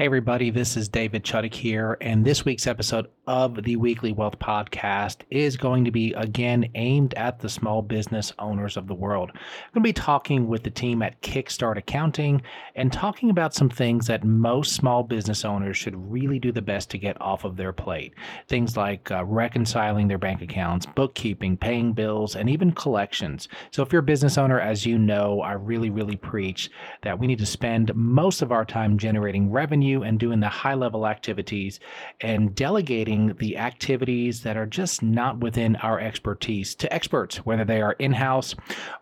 Hey, everybody, this is David Chuddick here, and this week's episode of the Weekly Wealth Podcast is going to be again aimed at the small business owners of the world. I'm going to be talking with the team at Kickstart Accounting and talking about some things that most small business owners should really do the best to get off of their plate. Things like uh, reconciling their bank accounts, bookkeeping, paying bills, and even collections. So, if you're a business owner, as you know, I really, really preach that we need to spend most of our time generating revenue and doing the high level activities and delegating the activities that are just not within our expertise to experts, whether they are in house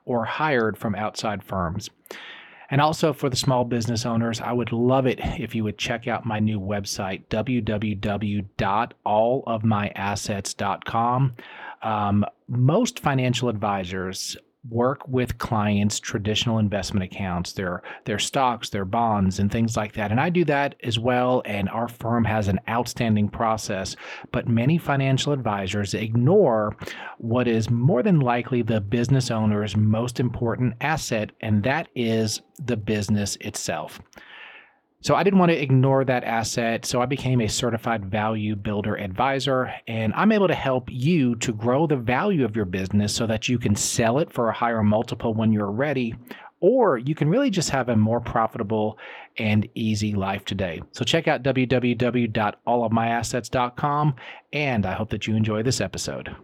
or hired from outside firms. And also for the small business owners, I would love it if you would check out my new website, www.allofmyassets.com. Um, most financial advisors work with clients traditional investment accounts their their stocks their bonds and things like that. And I do that as well and our firm has an outstanding process. But many financial advisors ignore what is more than likely the business owner's most important asset and that is the business itself so I didn't want to ignore that asset. So I became a certified value builder advisor, and I'm able to help you to grow the value of your business so that you can sell it for a higher multiple when you're ready, or you can really just have a more profitable and easy life today. So check out www.allofmyassets.com, and I hope that you enjoy this episode.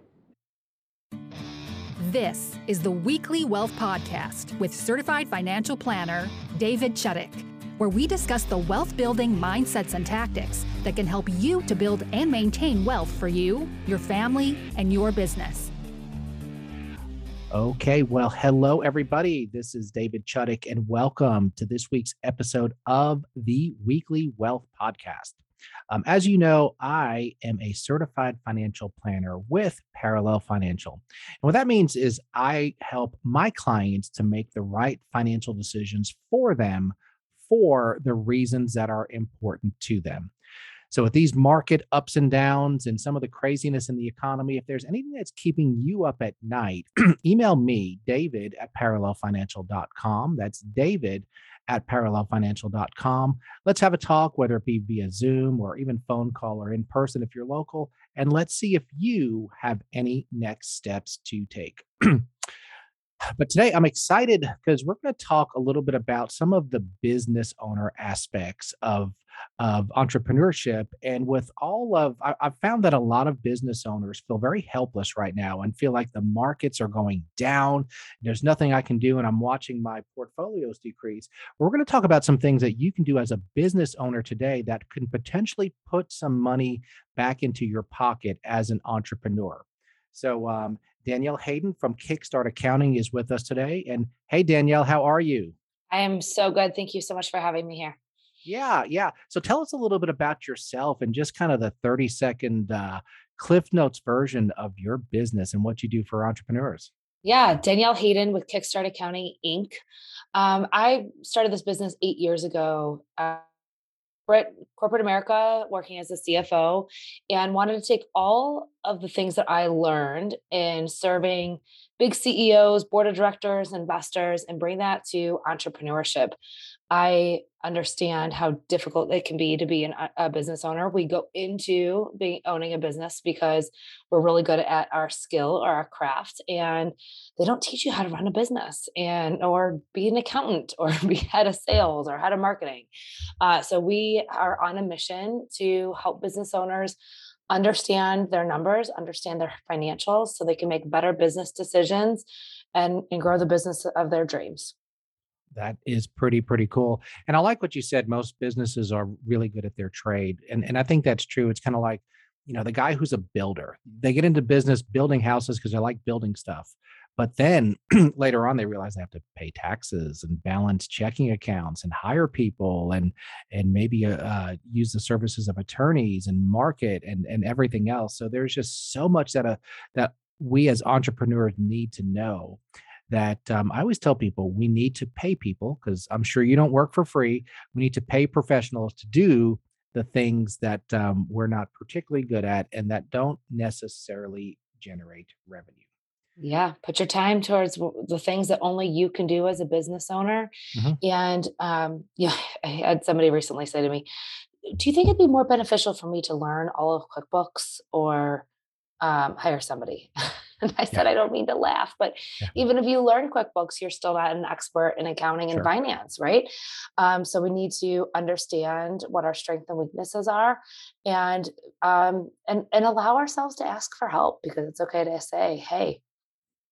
This is the Weekly Wealth Podcast with certified financial planner David Chuddick where we discuss the wealth building mindsets and tactics that can help you to build and maintain wealth for you, your family, and your business. Okay, well, hello, everybody. This is David Chuddick, and welcome to this week's episode of the Weekly Wealth Podcast. Um, as you know, I am a certified financial planner with Parallel Financial. And what that means is I help my clients to make the right financial decisions for them for the reasons that are important to them. So, with these market ups and downs and some of the craziness in the economy, if there's anything that's keeping you up at night, email me, David at parallelfinancial.com. That's David at parallelfinancial.com. Let's have a talk, whether it be via Zoom or even phone call or in person if you're local, and let's see if you have any next steps to take. But today I'm excited because we're going to talk a little bit about some of the business owner aspects of of entrepreneurship. And with all of, I, have found that a lot of business owners feel very helpless right now and feel like the markets are going down. There's nothing I can do, and I'm watching my portfolios decrease. We're going to talk about some things that you can do as a business owner today that can potentially put some money back into your pocket as an entrepreneur. So, um, Danielle Hayden from Kickstart Accounting is with us today. And hey, Danielle, how are you? I am so good. Thank you so much for having me here. Yeah, yeah. So tell us a little bit about yourself and just kind of the 30 second uh, Cliff Notes version of your business and what you do for entrepreneurs. Yeah, Danielle Hayden with Kickstart Accounting Inc. Um, I started this business eight years ago. Uh, corporate America working as a CFO and wanted to take all of the things that I learned in serving big CEOs, board of directors, investors, and bring that to entrepreneurship. I understand how difficult it can be to be an, a business owner. We go into being owning a business because we're really good at our skill or our craft, and they don't teach you how to run a business and or be an accountant or be head of sales or head of marketing. Uh, so we are on a mission to help business owners understand their numbers, understand their financials, so they can make better business decisions and, and grow the business of their dreams that is pretty pretty cool and i like what you said most businesses are really good at their trade and and i think that's true it's kind of like you know the guy who's a builder they get into business building houses because they like building stuff but then later on they realize they have to pay taxes and balance checking accounts and hire people and and maybe uh, uh use the services of attorneys and market and and everything else so there's just so much that a uh, that we as entrepreneurs need to know that um, I always tell people we need to pay people because I'm sure you don't work for free. We need to pay professionals to do the things that um, we're not particularly good at and that don't necessarily generate revenue. Yeah, put your time towards the things that only you can do as a business owner. Mm-hmm. And um, yeah, I had somebody recently say to me, "Do you think it'd be more beneficial for me to learn all of QuickBooks or um, hire somebody?" And I said, yeah. I don't mean to laugh, but yeah. even if you learn QuickBooks, you're still not an expert in accounting sure. and finance, right? Um, so we need to understand what our strengths and weaknesses are, and um, and and allow ourselves to ask for help because it's okay to say, "Hey,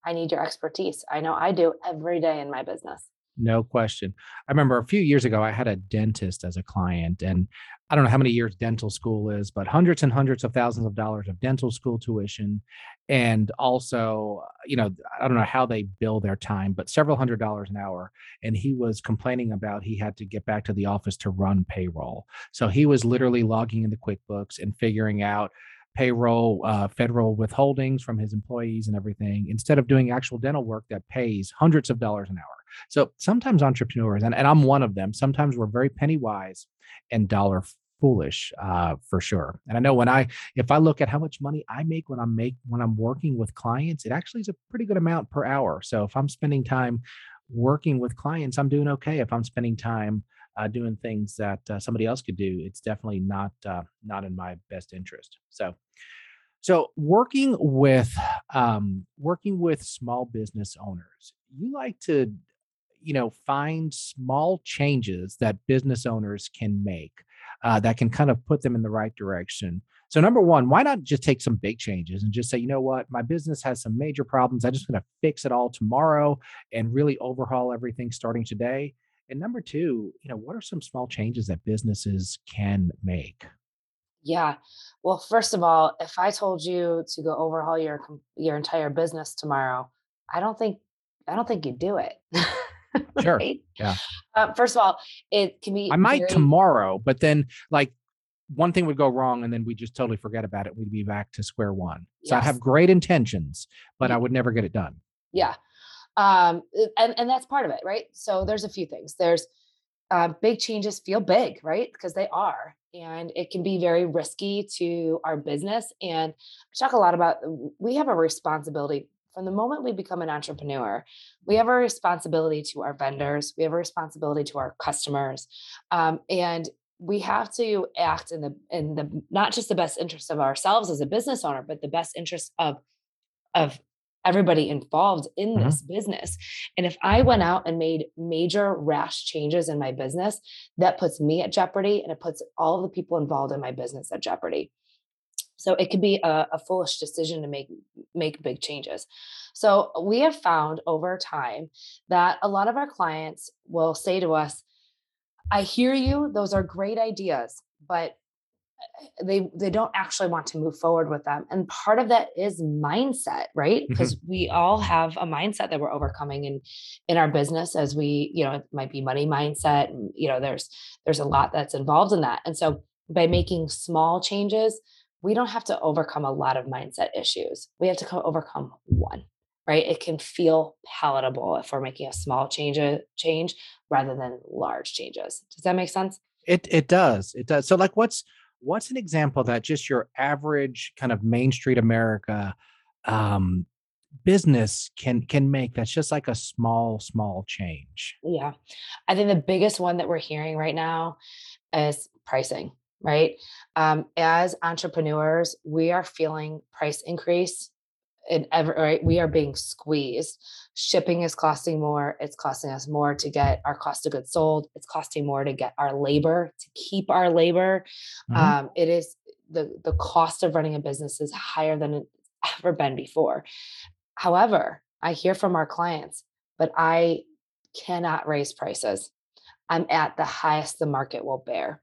I need your expertise." I know I do every day in my business. No question. I remember a few years ago, I had a dentist as a client, and I don't know how many years dental school is, but hundreds and hundreds of thousands of dollars of dental school tuition. And also, uh, you know, I don't know how they bill their time, but several hundred dollars an hour. And he was complaining about he had to get back to the office to run payroll. So he was literally logging into QuickBooks and figuring out payroll, uh, federal withholdings from his employees and everything, instead of doing actual dental work that pays hundreds of dollars an hour. So sometimes entrepreneurs, and, and I'm one of them, sometimes we're very penny wise and dollar foolish uh, for sure. And I know when I, if I look at how much money I make when I'm make when I'm working with clients, it actually is a pretty good amount per hour. So if I'm spending time working with clients, I'm doing okay. If I'm spending time uh, doing things that uh, somebody else could do, it's definitely not uh, not in my best interest. So. So working with um, working with small business owners, you like to you know find small changes that business owners can make uh, that can kind of put them in the right direction. So, number one, why not just take some big changes and just say, you know what, my business has some major problems. I'm just going to fix it all tomorrow and really overhaul everything starting today. And number two, you know, what are some small changes that businesses can make? Yeah. Well, first of all, if I told you to go overhaul your your entire business tomorrow, I don't think I don't think you'd do it. Sure. right? Yeah. Uh, first of all, it can be. I might very... tomorrow, but then like one thing would go wrong and then we just totally forget about it. We'd be back to square one. So yes. I have great intentions, but I would never get it done. Yeah. Um, and, and that's part of it, right? So there's a few things. There's uh, big changes feel big, right? Because they are. And it can be very risky to our business. And I talk a lot about we have a responsibility from the moment we become an entrepreneur, we have a responsibility to our vendors, we have a responsibility to our customers, um, and we have to act in the in the not just the best interest of ourselves as a business owner, but the best interest of of everybody involved in mm-hmm. this business. And if I went out and made major rash changes in my business, that puts me at jeopardy and it puts all of the people involved in my business at jeopardy. So it could be a, a, foolish decision to make make big changes. So we have found over time that a lot of our clients will say to us, "I hear you; those are great ideas, but they they don't actually want to move forward with them." And part of that is mindset, right? Because mm-hmm. we all have a mindset that we're overcoming in in our business as we, you know, it might be money mindset, and you know, there's there's a lot that's involved in that. And so by making small changes we don't have to overcome a lot of mindset issues. We have to come, overcome one, right? It can feel palatable if we're making a small change a change rather than large changes. Does that make sense? It it does. It does. So like what's what's an example that just your average kind of Main Street America um business can can make that's just like a small small change yeah i think the biggest one that we're hearing right now is pricing right? Um, as entrepreneurs, we are feeling price increase in every right. We are being squeezed. Shipping is costing more. It's costing us more to get our cost of goods sold. It's costing more to get our labor to keep our labor. Mm-hmm. Um, it is the the cost of running a business is higher than it's ever been before. However, I hear from our clients, but I cannot raise prices. I'm at the highest the market will bear.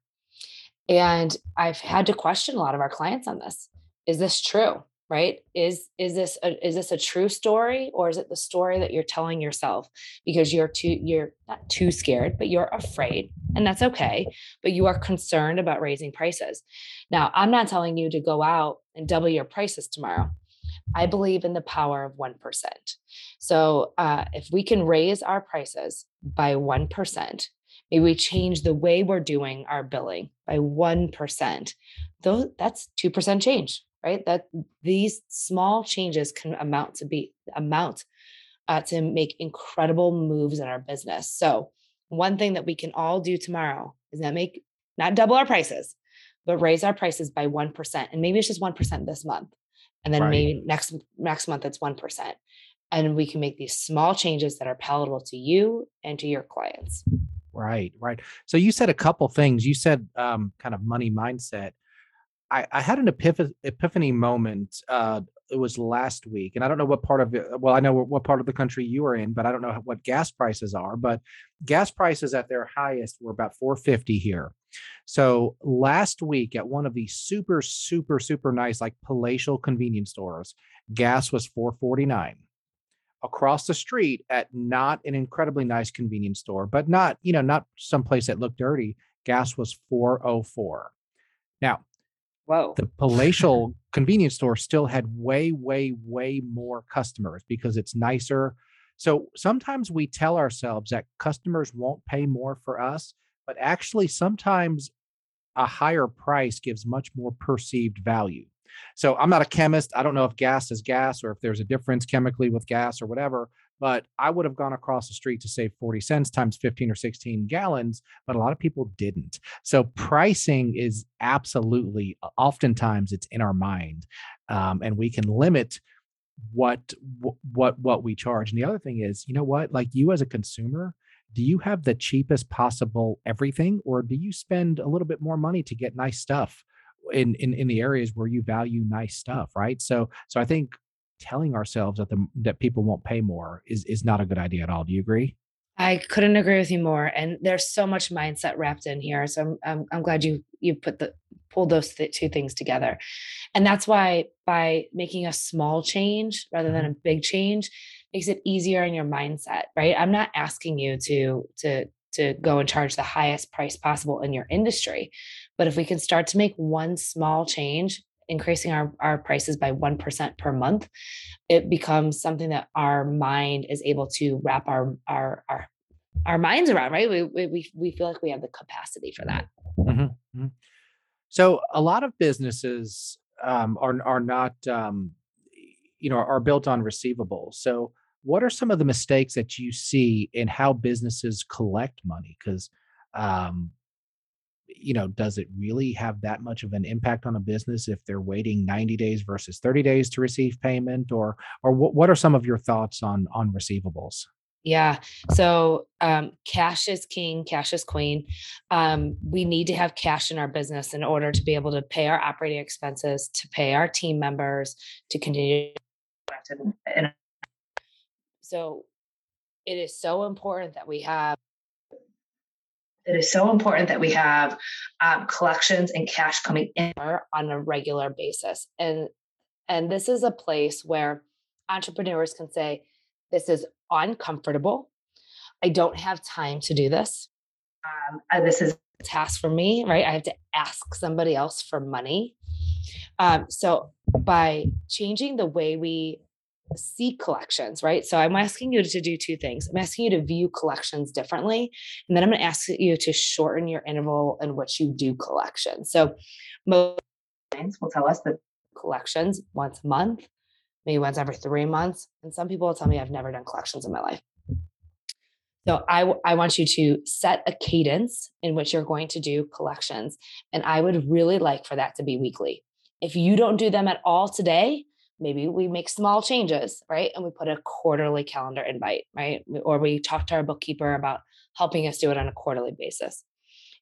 And I've had to question a lot of our clients on this. Is this true? Right? Is is this a, is this a true story or is it the story that you're telling yourself because you're too you're not too scared, but you're afraid, and that's okay. But you are concerned about raising prices. Now, I'm not telling you to go out and double your prices tomorrow. I believe in the power of 1%. So uh, if we can raise our prices by 1%, maybe we change the way we're doing our billing by 1%, those, that's 2% change. Right? That these small changes can amount to be amount uh, to make incredible moves in our business. So, one thing that we can all do tomorrow is not make not double our prices, but raise our prices by 1%. And maybe it's just 1% this month. And then right. maybe next next month it's 1%. And we can make these small changes that are palatable to you and to your clients. Right, right. So you said a couple things. You said um, kind of money mindset. I, I had an epiphany, epiphany moment. Uh, it was last week, and I don't know what part of it. Well, I know what part of the country you are in, but I don't know what gas prices are. But gas prices at their highest were about 450 here. So last week at one of these super, super, super nice, like palatial convenience stores, gas was 449 across the street at not an incredibly nice convenience store, but not, you know, not someplace that looked dirty. Gas was 404. Now, Whoa. The palatial convenience store still had way, way, way more customers because it's nicer. So sometimes we tell ourselves that customers won't pay more for us, but actually, sometimes a higher price gives much more perceived value. So I'm not a chemist. I don't know if gas is gas or if there's a difference chemically with gas or whatever, but I would have gone across the street to save 40 cents times 15 or 16 gallons, but a lot of people didn't. So pricing is absolutely, oftentimes it's in our mind, um, and we can limit what what what we charge. And the other thing is, you know what? Like you as a consumer, do you have the cheapest possible everything, or do you spend a little bit more money to get nice stuff? in, in in the areas where you value nice stuff right so so i think telling ourselves that the that people won't pay more is is not a good idea at all do you agree I couldn't agree with you more. And there's so much mindset wrapped in here. So I'm I'm, I'm glad you you put the pulled those th- two things together. And that's why by making a small change rather than mm-hmm. a big change makes it easier in your mindset, right? I'm not asking you to to to go and charge the highest price possible in your industry. But if we can start to make one small change, increasing our, our prices by 1% per month, it becomes something that our mind is able to wrap our, our, our, our minds around, right? We, we, we feel like we have the capacity for that. Mm-hmm. mm-hmm. So a lot of businesses um, are, are not, um, you know, are built on receivables. So what are some of the mistakes that you see in how businesses collect money? Because, um, you know, does it really have that much of an impact on a business if they're waiting 90 days versus 30 days to receive payment? Or, or what, what are some of your thoughts on on receivables? Yeah. So um, cash is king, cash is queen. Um, we need to have cash in our business in order to be able to pay our operating expenses, to pay our team members, to continue so it is so important that we have it is so important that we have um, collections and cash coming in on a regular basis. And and this is a place where entrepreneurs can say this is uncomfortable. I don't have time to do this. Um, this is a task for me right? I have to ask somebody else for money. Um, so by changing the way we see collections, right? So I'm asking you to do two things. I'm asking you to view collections differently. And then I'm going to ask you to shorten your interval in which you do collections. So most clients will tell us that collections once a month, maybe once every three months. And some people will tell me I've never done collections in my life. So I, I want you to set a cadence in which you're going to do collections. And I would really like for that to be weekly. If you don't do them at all today, maybe we make small changes, right? And we put a quarterly calendar invite, right? Or we talk to our bookkeeper about helping us do it on a quarterly basis.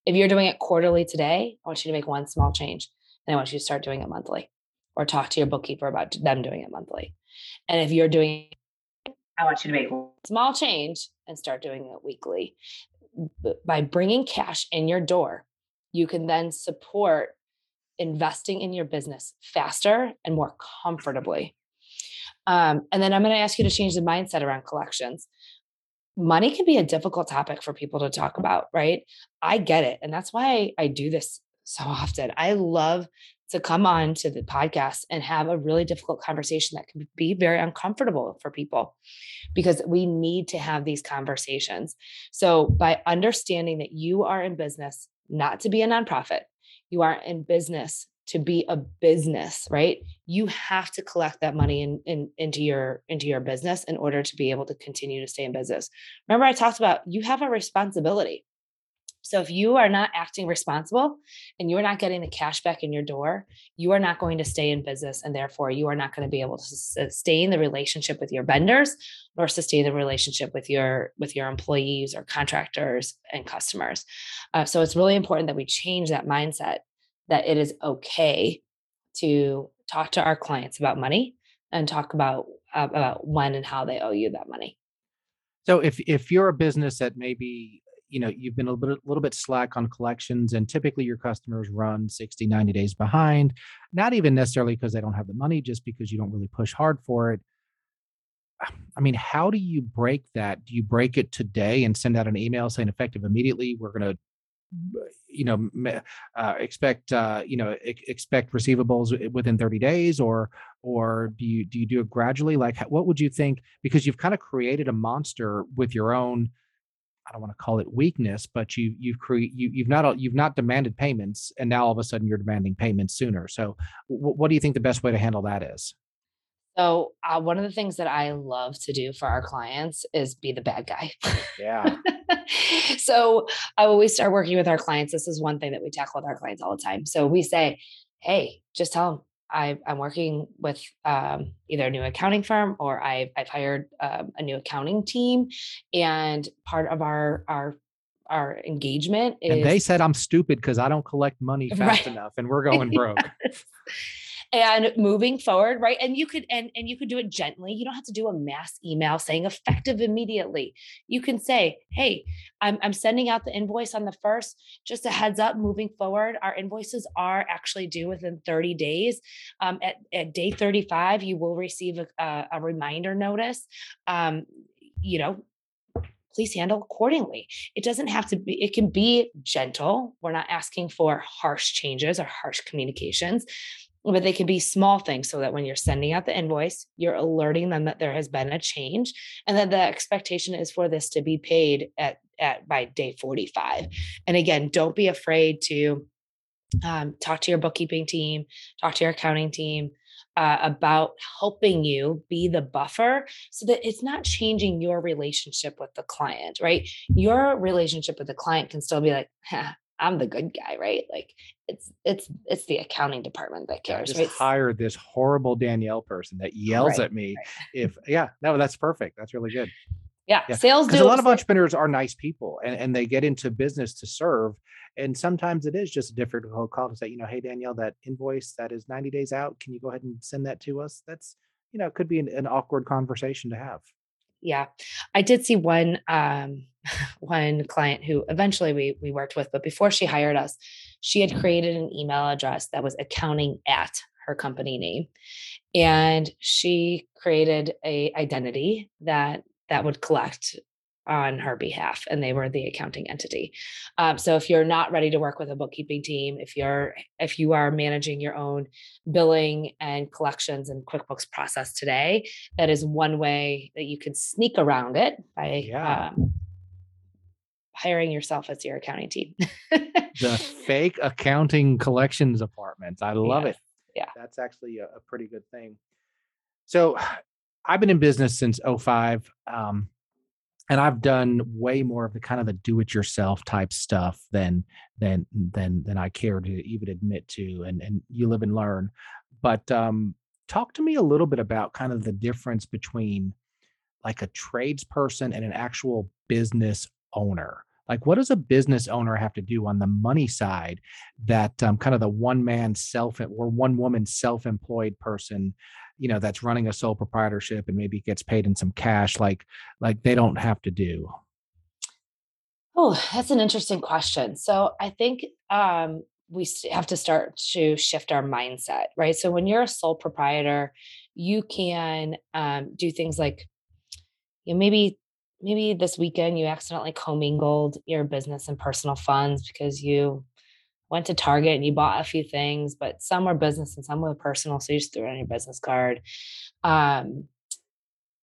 If you're doing it quarterly today, I want you to make one small change and I want you to start doing it monthly or talk to your bookkeeper about them doing it monthly. And if you're doing I want you to make small change and start doing it weekly. By bringing cash in your door, you can then support investing in your business faster and more comfortably. Um, and then I'm going to ask you to change the mindset around collections. Money can be a difficult topic for people to talk about, right? I get it. And that's why I, I do this so often. I love to come on to the podcast and have a really difficult conversation that can be very uncomfortable for people because we need to have these conversations. So, by understanding that you are in business not to be a nonprofit, you are in business to be a business, right? You have to collect that money in, in, into your into your business in order to be able to continue to stay in business. Remember, I talked about you have a responsibility. So if you are not acting responsible and you're not getting the cash back in your door, you are not going to stay in business. And therefore, you are not going to be able to sustain the relationship with your vendors nor sustain the relationship with your with your employees or contractors and customers. Uh, so it's really important that we change that mindset that it is okay to talk to our clients about money and talk about uh, about when and how they owe you that money. So if if you're a business that maybe you know you've been a little bit, little bit slack on collections and typically your customers run 60 90 days behind not even necessarily because they don't have the money just because you don't really push hard for it. I mean how do you break that? Do you break it today and send out an email saying effective immediately we're going to you know uh, expect uh, you know expect receivables within 30 days or or do you do you do it gradually? Like what would you think? Because you've kind of created a monster with your own I don't want to call it weakness, but you you've created you you've not you've not demanded payments, and now all of a sudden you're demanding payments sooner. So, w- what do you think the best way to handle that is? So, uh, one of the things that I love to do for our clients is be the bad guy. Yeah. so, I always start working with our clients. This is one thing that we tackle with our clients all the time. So, we say, "Hey, just tell them I, am working with um, either a new accounting firm or I, have hired um, a new accounting team, and part of our our our engagement is. And they said I'm stupid because I don't collect money fast right. enough, and we're going broke. yes and moving forward right? And you could and and you could do it gently. You don't have to do a mass email saying effective immediately. You can say hey i'm, I'm sending out the invoice on the first. Just a heads up moving forward our invoices are actually due within 30 days. Um, at, at day 35 you will receive a, a, a reminder notice. Um, you know please handle accordingly. It doesn't have to be, it can be gentle. We're not asking for harsh changes or harsh communications but they can be small things so that when you're sending out the invoice, you're alerting them that there has been a change and that the expectation is for this to be paid at, at by day 45. And again, don't be afraid to um, talk to your bookkeeping team, talk to your accounting team, uh, about helping you be the buffer so that it's not changing your relationship with the client, right? Your relationship with the client can still be like, I'm the good guy, right? Like it's it's it's the accounting department that cares. Just right? hire this horrible Danielle person that yells right, at me. Right. If yeah, no, that's perfect. That's really good. Yeah, yeah. sales because a lot of entrepreneurs are nice people and, and they get into business to serve. And sometimes it is just a difficult call to say, you know, hey Danielle, that invoice that is 90 days out, can you go ahead and send that to us? That's you know, it could be an, an awkward conversation to have yeah. I did see one um one client who eventually we we worked with but before she hired us she had created an email address that was accounting at her company name and she created a identity that that would collect on her behalf and they were the accounting entity. Um, so if you're not ready to work with a bookkeeping team if you're if you are managing your own billing and collections and quickbooks process today that is one way that you can sneak around it by yeah. um, hiring yourself as your accounting team. The fake accounting collections apartments i love yeah. it. yeah. That's actually a, a, pretty good thing. So i've been in business since 05 um, and I've done way more of the kind of the do-it-yourself type stuff than than than than I care to even admit to. And and you live and learn. But um, talk to me a little bit about kind of the difference between like a tradesperson and an actual business owner. Like, what does a business owner have to do on the money side that um, kind of the one man self or one woman self employed person you know that's running a sole proprietorship and maybe gets paid in some cash like like they don't have to do? Oh that's an interesting question. So i think um we have to start to shift our mindset right? So when you're a sole proprietor you can um, do things like you know maybe maybe this weekend you accidentally commingled your business and personal funds because you went to Target and you bought a few things, but some were business and some were personal. So you just threw it on your business card. Um,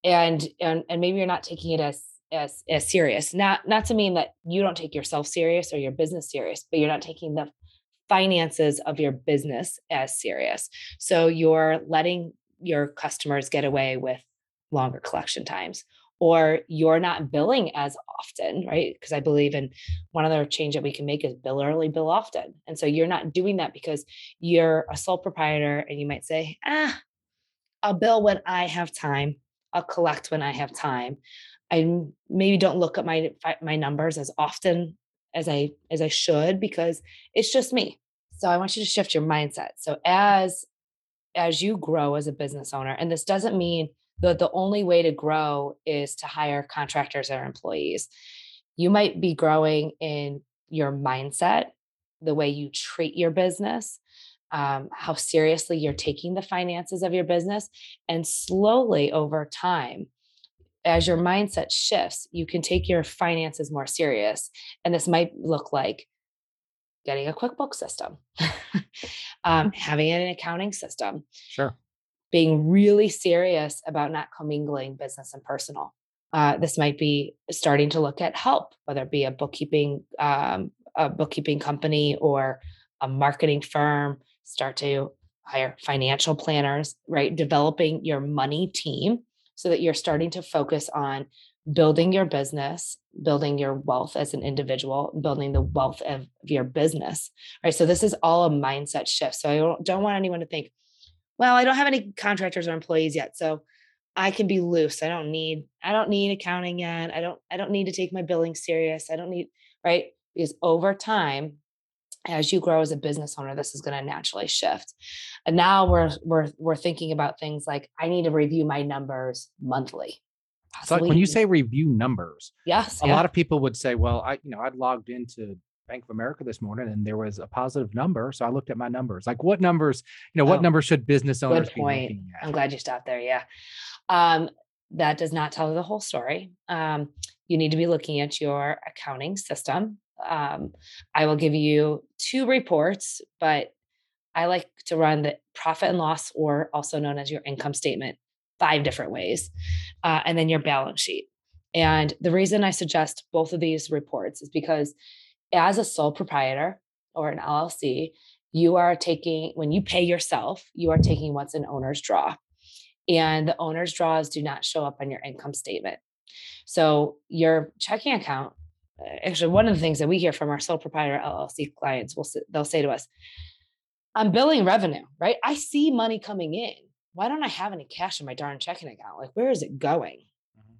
and, and, and maybe you're not taking it as, as, as serious, not, not to mean that you don't take yourself serious or your business serious, but you're not taking the finances of your business as serious. So you're letting your customers get away with longer collection times or you're not billing as often, right? Because I believe in one other change that we can make is bill early, bill often. And so you're not doing that because you're a sole proprietor and you might say, ah, I'll bill when I have time. I'll collect when I have time. I maybe don't look at my my numbers as often as I as I should because it's just me. So I want you to shift your mindset. So as as you grow as a business owner, and this doesn't mean that the only way to grow is to hire contractors or employees. You might be growing in your mindset, the way you treat your business, um, how seriously you're taking the finances of your business, and slowly over time, as your mindset shifts, you can take your finances more serious. And this might look like getting a QuickBooks system, um, mm. having an accounting system. Sure. Being really serious about not commingling business and personal. Uh, this might be starting to look at help, whether it be a bookkeeping um, a bookkeeping company or a marketing firm. Start to hire financial planners, right? Developing your money team so that you're starting to focus on building your business, building your wealth as an individual, building the wealth of your business. Right. So this is all a mindset shift. So I don't, don't want anyone to think, well, I don't have any contractors or employees yet. So I can be loose. I don't need, I don't need accounting yet. I don't, I don't need to take my billing serious. I don't need, right? Because over time, as you grow as a business owner this is going to naturally shift and now we're we're we're thinking about things like i need to review my numbers monthly so when you say review numbers yes a yeah. lot of people would say well i you know i logged into bank of america this morning and there was a positive number so i looked at my numbers. Like what numbers you know what oh, numbers should business owners good point. i'm glad you stopped there yeah. Um, that does not tell the whole story. Um, you need to be looking at your accounting system. Um, I will give you two reports, but I like to run the profit and loss, or also known as your income statement, five different ways, uh, and then your balance sheet. And the reason I suggest both of these reports is because as a sole proprietor or an LLC, you are taking, when you pay yourself, you are taking what's an owner's draw. And the owner's draws do not show up on your income statement. So your checking account actually one of the things that we hear from our sole proprietor LLC clients will they'll say to us, "I'm billing revenue, right? I see money coming in. Why don't I have any cash in my darn checking account? Like, where is it going?" Mm-hmm.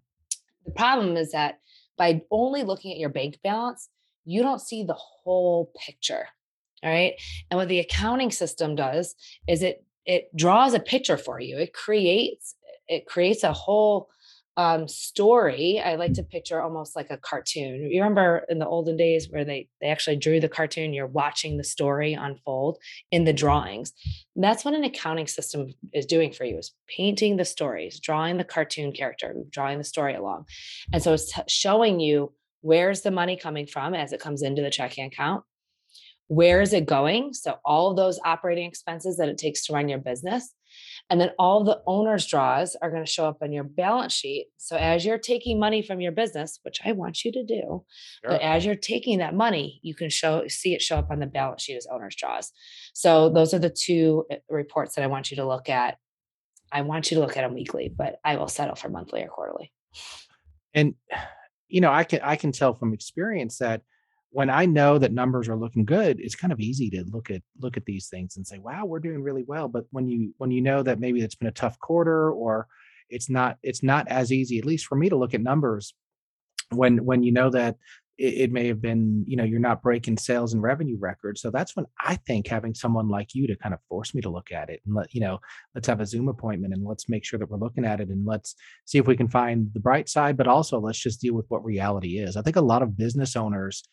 The problem is that by only looking at your bank balance, you don't see the whole picture. All right. And what the accounting system does is it it draws a picture for you. It creates it creates a whole um, story, I like to picture almost like a cartoon. You remember in the olden days where they they actually drew the cartoon, you're watching the story unfold in the drawings. And that's what an accounting system is doing for you is painting the stories, drawing the cartoon character, drawing the story along. And so it's showing you where's the money coming from as it comes into the checking account. Where is it going? So all of those operating expenses that it takes to run your business and then all the owner's draws are going to show up on your balance sheet. So as you're taking money from your business, which I want you to do, sure. but as you're taking that money, you can show see it show up on the balance sheet as owner's draws. So those are the two eh, reports that I want you to look at. I want you to look at them weekly, but I will settle for monthly or quarterly. And you know, I can I can tell from experience that when I know that numbers are looking good, it's kind of easy to look at look at these things and say, "Wow, we're doing really well." But when you when you know that maybe it's been a tough quarter or it's not it's not as easy, at least for me, to look at numbers when when you know that it, may have been you know you're not breaking sales and revenue records. So that's when I think having someone like you to kind of force me to look at it and let you know let's have a Zoom appointment and let's make sure that we're looking at it and let's see if we can find the bright side, but also let's just deal with what reality is. I think a lot of business owners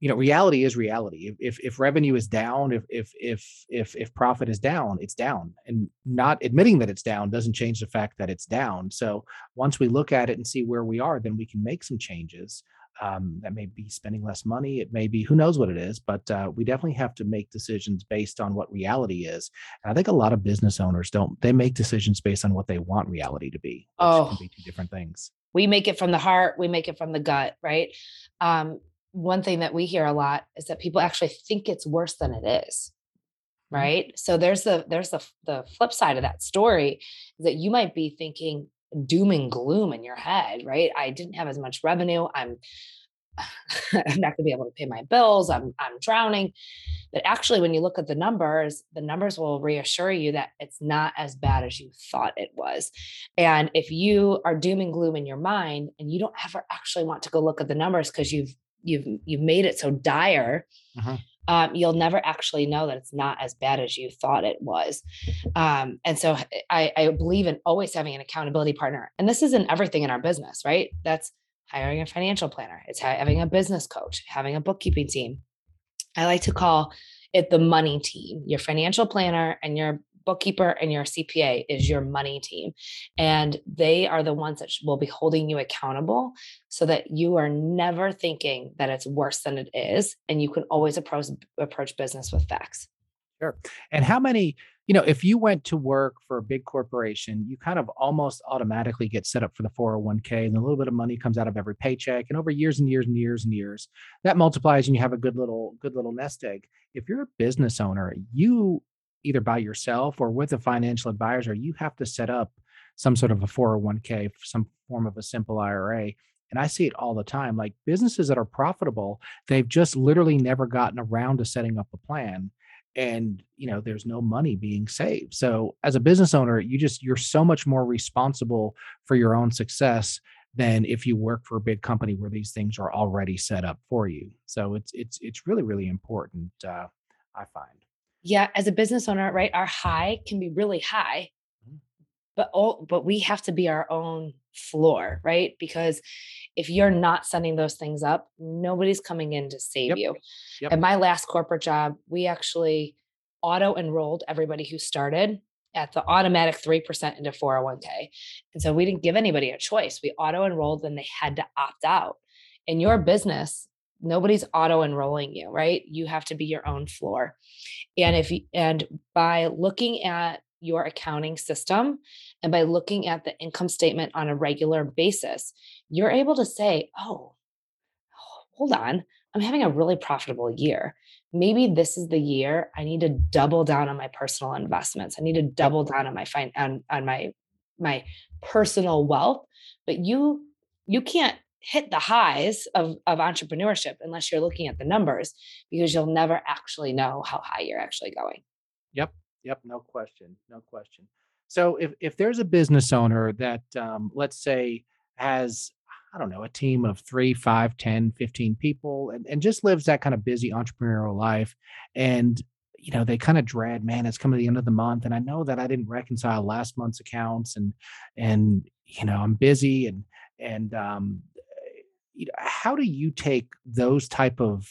you know reality is reality if, if if revenue is down if if if if if profit is down it's down and not admitting that it's down doesn't change the fact that it's down so once we look at it and see where we are then we can make some changes um, that may be spending less money it may be who knows what it is but uh, we definitely have to make decisions based on what reality is and i think a lot of business owners don't they make decisions based on what they want reality to be oh can be two different things. We make it from the heart we make it from the gut right? Um, one thing that we hear a lot is that people actually think it's worse than it is Mhm. right? So there's the there's the the flip side of that story is that you might be thinking doom and gloom in your head right? I didn't have as much revenue. I'm i'm not going to be able to pay my bills. I'm i'm drowning. But actually when you look at the numbers the numbers will reassure you that it's not as bad as you thought it was. And if you are doom and gloom in your mind and you don't ever actually want to go look at the numbers because you've you've you've made it so dire Mhm. Um, you'll never actually know that it's not as bad as you thought it was. Um, and so I believe in always having an accountability partner and this isn't everything in our business right? That's hiring a financial planner it's having a business coach having a bookkeeping team. I like to call it the money team your financial planner and your bookkeeper and your cpa is your money team and they are the ones that will be holding you accountable so that you are never thinking that it's worse than it is and you can always approach approach business with facts Sure. And how many, you know, if you went to work for a big corporation, you kind of almost automatically get set up for the 401k and a little bit of money comes out of every paycheck. And over years and years and years and years, that multiplies and you have a good little, good little nest egg. If you're a business owner, you either by yourself or with a financial advisor, you have to set up some sort of a 401k, some form of a simple IRA. And I see it all the time. Like businesses that are profitable, they've just literally never gotten around to setting up a plan and you know there's no money being saved so as a business owner you just you're so much more responsible for your own success than if you work for a big company where these things are already set up for you so it's it's it's really really important uh i find yeah as a business owner right our high can be really high Mhm. but all but we have to be our own floor right because if you're not setting those things up nobody's coming in to save Yep. you Yep. at my last corporate job we actually auto enrolled everybody who started at the automatic 3% into 401k and so we didn't give anybody a choice we auto enrolled and they had to opt out in your business nobody's auto enrolling you right? You have to be your own floor. And if you, and by looking at your accounting system and by looking at the income statement on a regular basis you're able to say oh hold on i'm having a really profitable year. Maybe this is the year i need to double down on my personal investments. I need to double down on my fin- on, on my my personal wealth. But you you can't hit the highs of, of entrepreneurship unless you're looking at the numbers because you'll never actually know how high you're actually going Yep. Yep. No question. No question. So if if there's a business owner that um, let's say has I don't know, a team of three, five, 10, 15 people and, and just lives that kind of busy entrepreneurial life. And, you know, they kind of dread, man, it's coming to the end of the month. And I know that I didn't reconcile last month's accounts and and you know, I'm busy and and um you know, how do you take those type of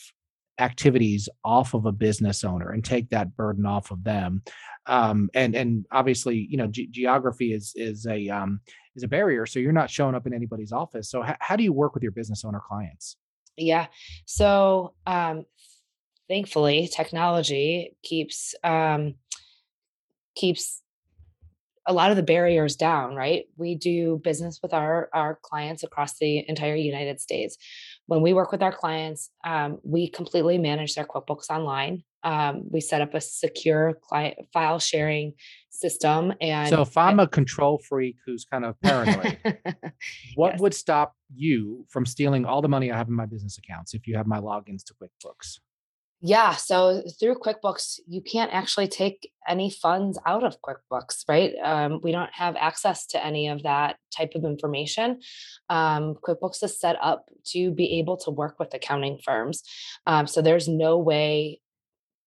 activities off of a business owner and take that burden off of them? Um and and obviously you know ge- geography is is a um is a barrier so you're not showing up in anybody's office. So h- how do you work with your business owner clients? Yeah. So um thankfully technology keeps um keeps a lot of the barriers down, right? We do business with our our clients across the entire United States. When we work with our clients, um, we completely manage their QuickBooks online. Um, we set up a secure client file sharing system, and so if i'm a control freak who's kind of paranoid what Yes. would stop you from stealing all the money i have in my business accounts if you have my logins to quickbooks Yeah. So through QuickBooks, you can't actually take any funds out of QuickBooks, right? Um, we don't have access to any of that type of information. Um, QuickBooks is set up to be able to work with accounting firms. Um, so there's no way,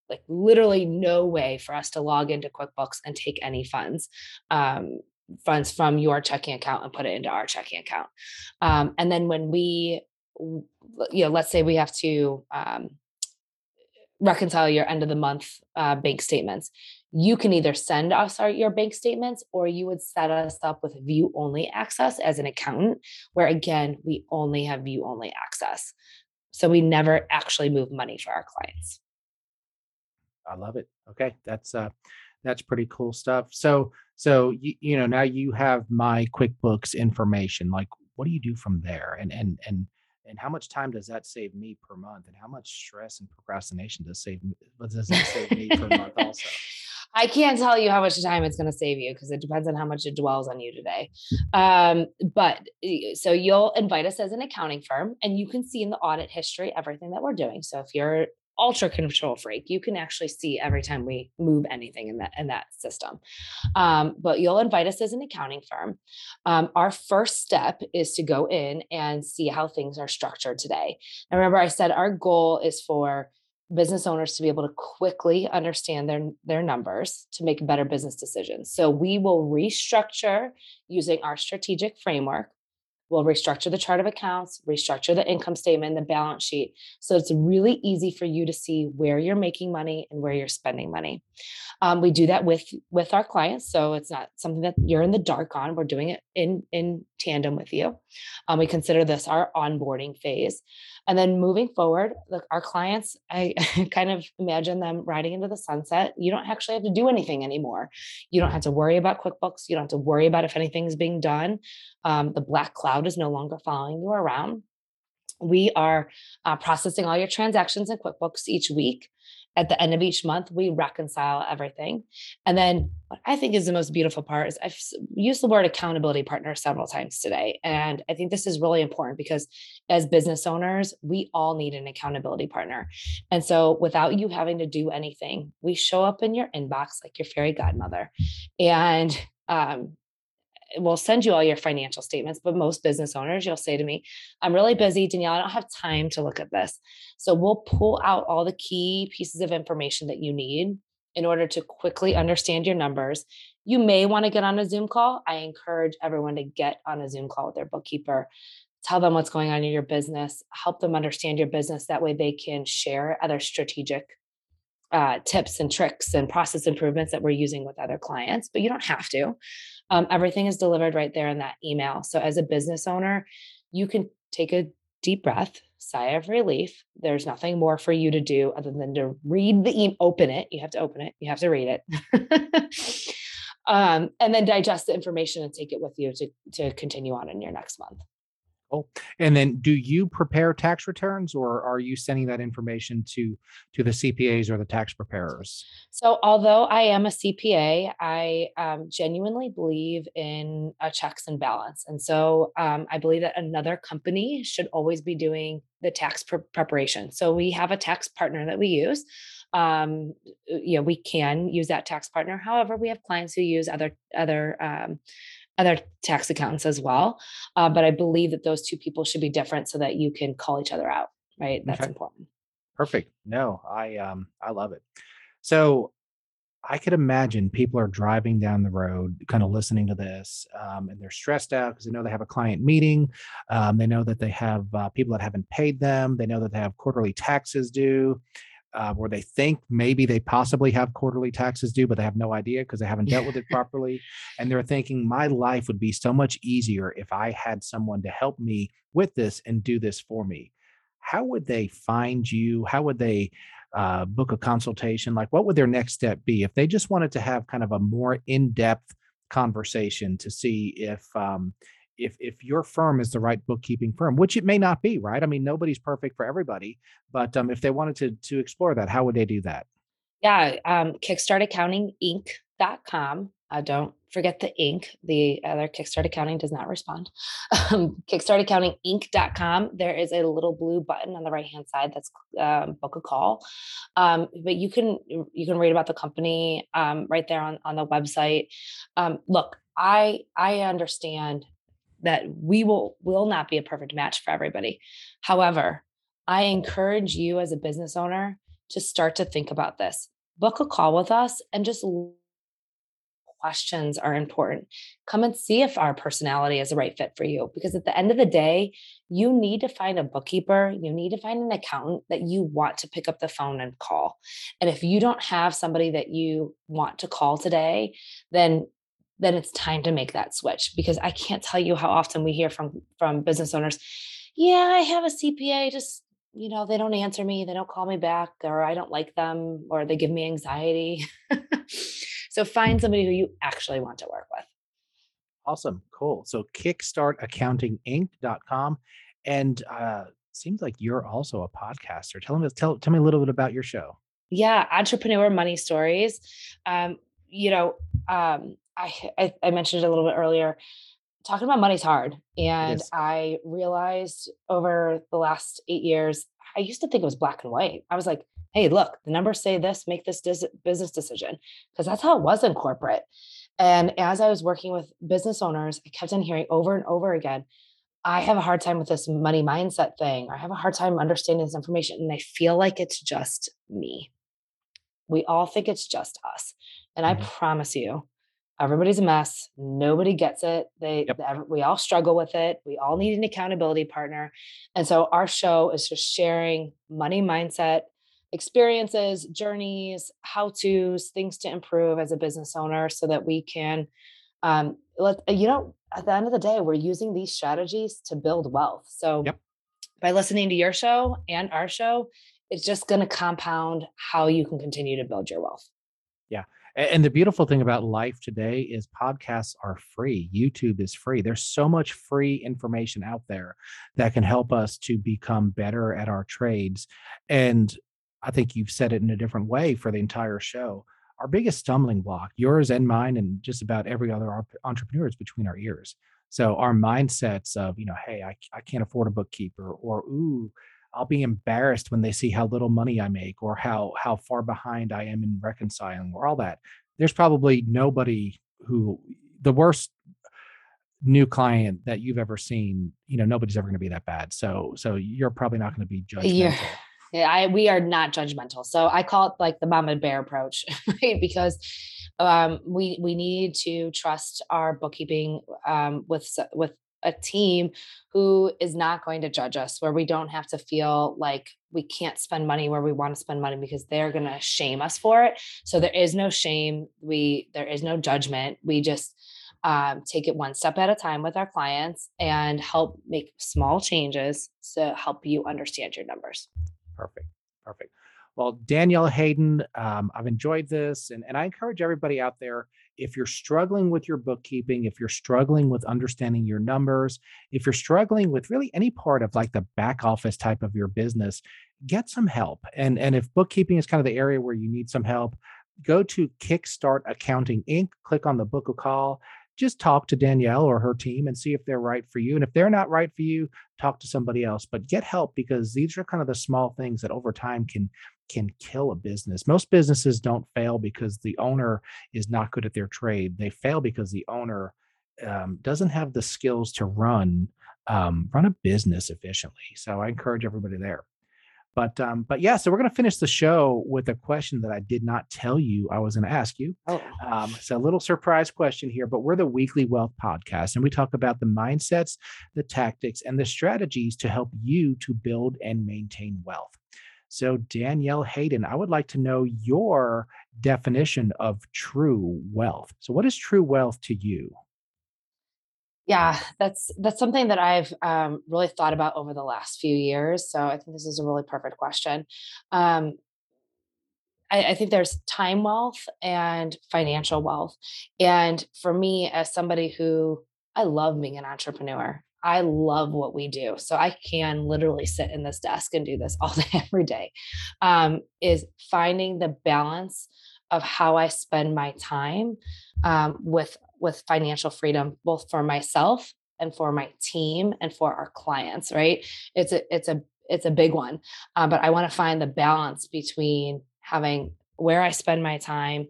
like literally no way for us to log into QuickBooks and take any funds. Um, funds from your checking account and put it into our checking account um, and then when we you know let's say we have to um, reconcile your end of the month uh, bank statements. You can either send us our, your bank statements or you would set us up with view only access as an accountant, where again, we only have view only access. So we never actually move money for our clients. I love it. Okay, that's uh that's pretty cool stuff. So so you, you know now you have my QuickBooks information. Like what do you do from there? And and and and how much time does that save me per month? And how much stress and procrastination does save does that save me per month also? I can't tell you how much time it's going to save you because it depends on how much it dwells on you today. Um, but so you'll invite us as an accounting firm, and you can see in the audit history everything that we're doing. So if you're ultra control freak, you can actually see every time we move anything in that in that system. Um, but you'll invite us as an accounting firm. Um, our first step is to go in and see how things are structured today. And remember, I said our goal is for business owners to be able to quickly understand their their numbers to make better business decisions. So we will restructure using our strategic framework We'll restructure the chart of accounts, restructure the income statement, the balance sheet. So it's really easy for you to see where you're making money and where you're spending money. Um, we do that with with our clients, so it's not something that you're in the dark on. We're doing it in in tandem with you. Um, we consider this our onboarding phase. And then moving forward, look, our clients, I kind of imagine them riding into the sunset. You don't actually have to do anything anymore. You don't have to worry about QuickBooks. You don't have to worry about if anything's being done. Um, the black cloud is no longer following you around. We are uh, processing all your transactions in QuickBooks each week at the end of each month, we reconcile everything. And then what I think is the most beautiful part is I've used the word accountability partner several times today. And I think this is really important because as business owners, we all need an accountability partner. And so without you having to do anything, we show up in your inbox like your fairy godmother. And um, will send you all your financial statements, but most business owners, you'll say to me, I'm really busy, Danielle, I don't have time to look at this. So we'll pull out all the key pieces of information that you need in order to quickly understand your numbers. You may want to get on a Zoom call. I encourage everyone to get on a Zoom call with their bookkeeper. Tell them what's going on in your business, help them understand your business. That way they can share other strategic uh, tips and tricks and process improvements that we're using with other clients, but you don't have to. Um, everything is delivered right there in that email. So, as a business owner, you can take a deep breath, sigh of relief. There's nothing more for you to do other than to read the email, open it. You have to open it, you have to read it. um, and then digest the information and take it with you to, to continue on in your next month. And then do you prepare tax returns or are you sending that information to to the CPAs or the tax preparers? So although I am a CPA, I um, genuinely believe in a checks and balance. And so um, I believe that another company should always be doing the tax pre- preparation. So we have a tax partner that we use um you know we can use that tax partner however we have clients who use other other um, other tax accountants as well. Uh, but I believe that those two people should be different so that you can call each other out. Right. That's okay. important. Perfect. No, I um I love it. So I could imagine people are driving down the road, kind of listening to this, um, and they're stressed out because they know they have a client meeting. Um, they know that they have uh, people that haven't paid them. They know that they have quarterly taxes due, uh, where they think maybe they possibly have quarterly taxes due, but they have no idea because they haven't dealt with it properly. And they're thinking, my life would be so much easier if I had someone to help me with this and do this for me. How would they find you? How would they uh, book a consultation? Like, what would their next step be if they just wanted to have kind of a more in depth conversation to see if um, if if your firm is the right bookkeeping firm, which it may not be, right? I mean, nobody's perfect for everybody, but um, if they wanted to to explore that, how would they do that? Yeah, um, kickstartaccountinginc.com. Uh, don't forget the Inc. The other Kickstart Accounting does not respond. Um, kickstartaccountinginc.com. There is a little blue button on the right hand side that's um, book a call. Um, but you can you can read about the company um, right there on on the website. Um, look, I I understand that we will will not be a perfect match for everybody. However, I encourage you as a business owner to start to think about this. Book a call with us and just questions are important. Come and see if our personality is the right fit for you. Because at the end of the day, you need to find a bookkeeper, you need to find an accountant that you want to pick up the phone and call. And if you don't have somebody that you want to call today, then then it's time to make that switch because I can't tell you how often we hear from from business owners, yeah, I have a CPA, just you know, they don't answer me, they don't call me back, or I don't like them, or they give me anxiety. so find somebody who you actually want to work with. Awesome. Cool. So kickstartaccountinginc.com. And uh, seems like you're also a podcaster. Tell me, tell, tell me a little bit about your show. Yeah, entrepreneur money stories. Um, you know, um, I, I, I mentioned it a little bit earlier. Talking about money's hard, and I realized over the last eight years, I used to think it was black and white. I was like, "Hey, look, the numbers say this. Make this dis- business decision," because that's how it was in corporate. And as I was working with business owners, I kept on hearing over and over again, I have a hard time with this money mindset thing, I have a hard time understanding this information. And I feel like it's just me. We all think it's just us. And I mm-hmm. promise you, everybody's a mess. Nobody gets it. They, yep. we all struggle with it. We all need an accountability partner. And so our show is just sharing money mindset experiences, journeys, how to's, things to improve as a business owner so that we can um, let you know at the end of the day we're using these strategies to build wealth so yep. by listening to your show and our show it's just going to compound how you can continue to build your wealth yeah and the beautiful thing about life today is podcasts are free. YouTube is free. There's so much free information out there that can help us to become better at our trades. And I think you've said it in a different way for the entire show our biggest stumbling block, yours and mine, and just about every other entrepreneur, is between our ears. So our mindsets of, you know, hey, I, I can't afford a bookkeeper, or ooh, I'll be embarrassed when they see how little money I make, or how how far behind I am in reconciling, or all that. There's probably nobody who the worst new client that you've ever seen. You know, nobody's ever going to be that bad. So so you're probably not going to be judgmental. Yeah I we are not judgmental. So I call it like the mama bear approach, right? Because um, we we need to trust our bookkeeping um, with with a team who is not going to judge us where we don't have to feel like we can't spend money where we want to spend money because they're going to shame us for it so there is no shame we there is no judgment we just um, take it one step at a time with our clients and help make small changes to help you understand your numbers Perfect. Perfect. Well, Danielle Hayden, um, I've enjoyed this. And, and I encourage everybody out there if you're struggling with your bookkeeping, if you're struggling with understanding your numbers, if you're struggling with really any part of like the back office type of your business, get some help. And, and if bookkeeping is kind of the area where you need some help, go to Kickstart Accounting Inc., click on the book a call just talk to Danielle or her team and see if they're right for you. And if they're not right for you, talk to somebody else. But get help because these are kind of the small things that over time can can kill a business. Most businesses don't fail because the owner is not good at their trade. They fail because the owner um, doesn't have the skills to run um, run a business efficiently. So I encourage everybody there. But um, but yeah, so we're gonna finish the show with a question that I did not tell you I was gonna ask you. Oh. Um, a little surprise question here, but we're the weekly wealth podcast, and we talk about the mindsets, the tactics, and the strategies to help you to build and maintain wealth. So Danielle Hayden, I would like to know your definition of true wealth. So what is true wealth to you? yeah that's that's something that i've um, really thought about over the last few years so i think this is a really perfect question um, I, I think there's time wealth and financial wealth and for me as somebody who i love being an entrepreneur I love what we do. So I can literally sit in this desk and do this all day, every day. Um, is finding the balance of how I spend my time um, with with financial freedom, both for myself and for my team and for our clients. Right? It's a it's a it's a big one, uh, but I want to find the balance between having where I spend my time,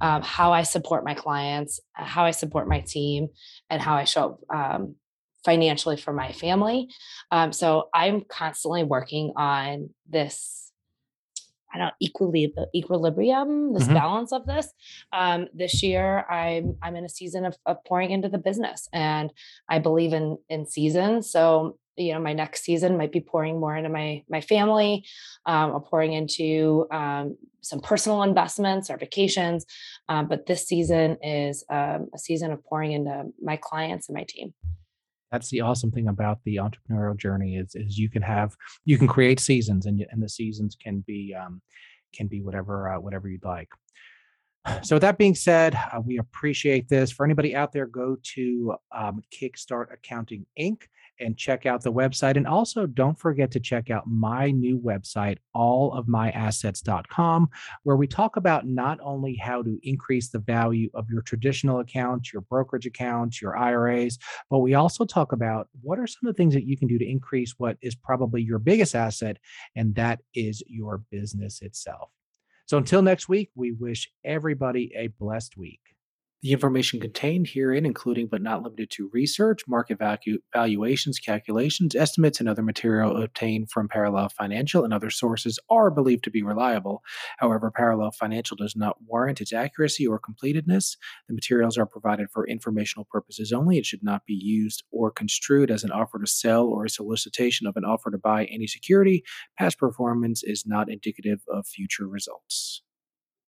um, how I support my clients, how I support my team, and how I show up um, financially for my family. Um, so I'm constantly working on this I don't equilibrium, equilibrium, this mm-hmm. balance of this. Um, this year, I'm I'm in a season of, of pouring into the business, and I believe in in seasons. So you know, my next season might be pouring more into my my family, um, or pouring into um, some personal investments or vacations. Um, but this season is um, a season of pouring into my clients and my team that's the awesome thing about the entrepreneurial journey is is you can have you can create seasons and and the seasons can be um, can be whatever uh, whatever you'd like. So, with that being said, uh, we appreciate this. For anybody out there, go to um, Kickstart Accounting Inc. and check out the website. And also, don't forget to check out my new website, allofmyassets.com, where we talk about not only how to increase the value of your traditional accounts, your brokerage accounts, your IRAs, but we also talk about what are some of the things that you can do to increase what is probably your biggest asset, and that is your business itself. So until next week, we wish everybody a blessed week. The information contained herein, including but not limited to research, market value, valuations, calculations, estimates, and other material obtained from Parallel Financial and other sources, are believed to be reliable. However, Parallel Financial does not warrant its accuracy or completeness. The materials are provided for informational purposes only. It should not be used or construed as an offer to sell or a solicitation of an offer to buy any security. Past performance is not indicative of future results.